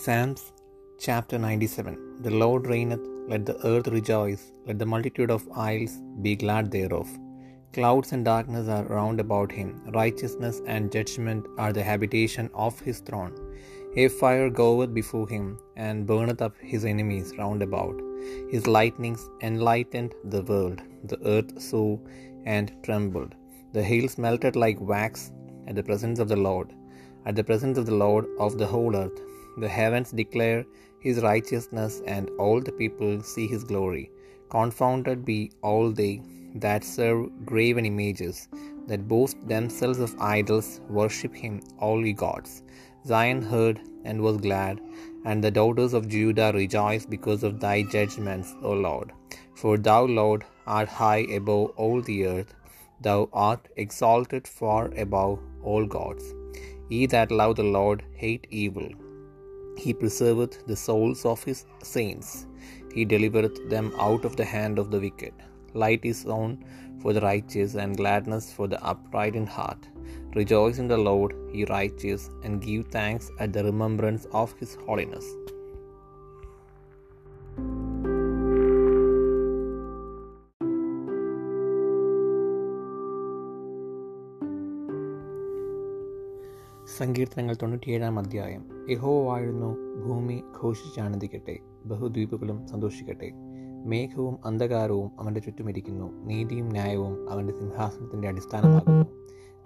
Psalms chapter 97 The Lord reigneth, let the earth rejoice, let the multitude of isles be glad thereof. Clouds and darkness are round about him, righteousness and judgment are the habitation of his throne. A fire goeth before him, and burneth up his enemies round about. His lightnings enlightened the world, the earth saw and trembled. The hills melted like wax at the presence of the Lord, at the presence of the Lord of the whole earth. The heavens declare his righteousness, and all the people see his glory. Confounded be all they that serve graven images, that boast themselves of idols, worship him, all ye gods. Zion heard and was glad, and the daughters of Judah rejoiced because of thy judgments, O Lord. For thou, Lord, art high above all the earth, thou art exalted far above all gods. Ye that love the Lord hate evil. He preserveth the souls of his saints. He delivereth them out of the hand of the wicked. Light is sown for the righteous, and gladness for the upright in heart. Rejoice in the Lord, ye righteous, and give thanks at the remembrance of his holiness. സങ്കീർത്തനങ്ങൾ തൊണ്ണൂറ്റിയേഴാം അധ്യായം യഹോ ഭൂമി ഭൂമി ഘോഷിച്ചാനന്ദിക്കട്ടെ ബഹുദ്വീപുകളും സന്തോഷിക്കട്ടെ. മേഘവും അന്ധകാരവും അവന്റെ ചുറ്റുമിരിക്കുന്നു നീതിയും ന്യായവും അവന്റെ സിംഹാസനത്തിന്റെ അടിസ്ഥാനമാകുന്നു.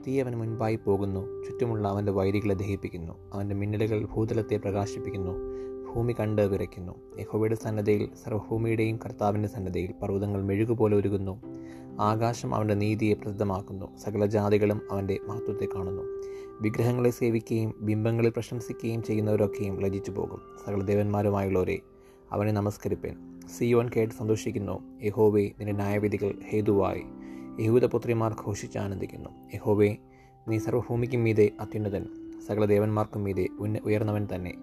തീ അവന് മുൻപായി പോകുന്നു. ചുറ്റുമുള്ള അവന്റെ വൈരികളെ ദഹിപ്പിക്കുന്നു. അവന്റെ മിന്നലുകൾ ഭൂതലത്തെ പ്രകാശിപ്പിക്കുന്നു. ഭൂമി കണ്ട് വിറയ്ക്കുന്നു. യഹോവയുടെ സന്നദ്ധയിൽ സർവഭൂമിയുടെയും കർത്താവിന്റെ സന്നദ്ധയിൽ പർവതങ്ങൾ മെഴുകുപോലെ ഒരുങ്ങുന്നു ആകാശം അവന്റെ നീതിയെ പ്രസിദ്ധമാക്കുന്നു. സകല ജാതികളും അവന്റെ മഹത്വത്തെ കാണുന്നു. വിഗ്രഹങ്ങളെ സേവിക്കുകയും ബിംബങ്ങളെ പ്രശംസിക്കുകയും ചെയ്യുന്നവരൊക്കെയും ലജിച്ചു പോകും സകല ദേവന്മാരുമായുള്ളവരെ അവനെ നമസ്കരിപ്പേൻ. സിയോൻ കേട്ട് സന്തോഷിക്കുന്നു. യഹോവെ നിന്റെ ന്യായവിധികൾ ഹേതുവായി. യഹൂദപുത്രിമാർ ഘോഷിച്ചാനന്ദിക്കുന്നു യഹോവെ നീ സർവഭൂമിക്കും മീതെ അത്യുന്നതൻ. സകല ദേവന്മാർക്കും മീതെ ഉന്ന ഉയർന്നവൻ തന്നെ.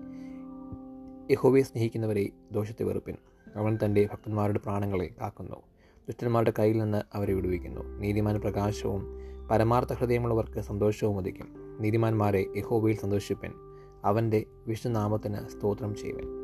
യഹോവയെ സ്നേഹിക്കുന്നവരെ ദോഷത്തെ വെറുപ്പിൻ. അവൻ തന്റെ ഭക്തന്മാരുടെ പ്രാണങ്ങളെ കാക്കുന്നു. ദുഷ്ടന്മാരുടെ കയ്യിൽ നിന്ന് അവരെ വിടുവിക്കുന്നു. നീതിമാൻ പ്രകാശവും പരമാർത്ഥ ഹൃദയമുള്ളവർക്ക് സന്തോഷവും ഉദിക്കും. നീതിമാന്മാരെ യഹോവയിൽ സന്തോഷിപ്പൻ. അവന്റെ വിഷ്ണുനാമത്തിന് സ്തോത്രം ചെയ്യുവൻ.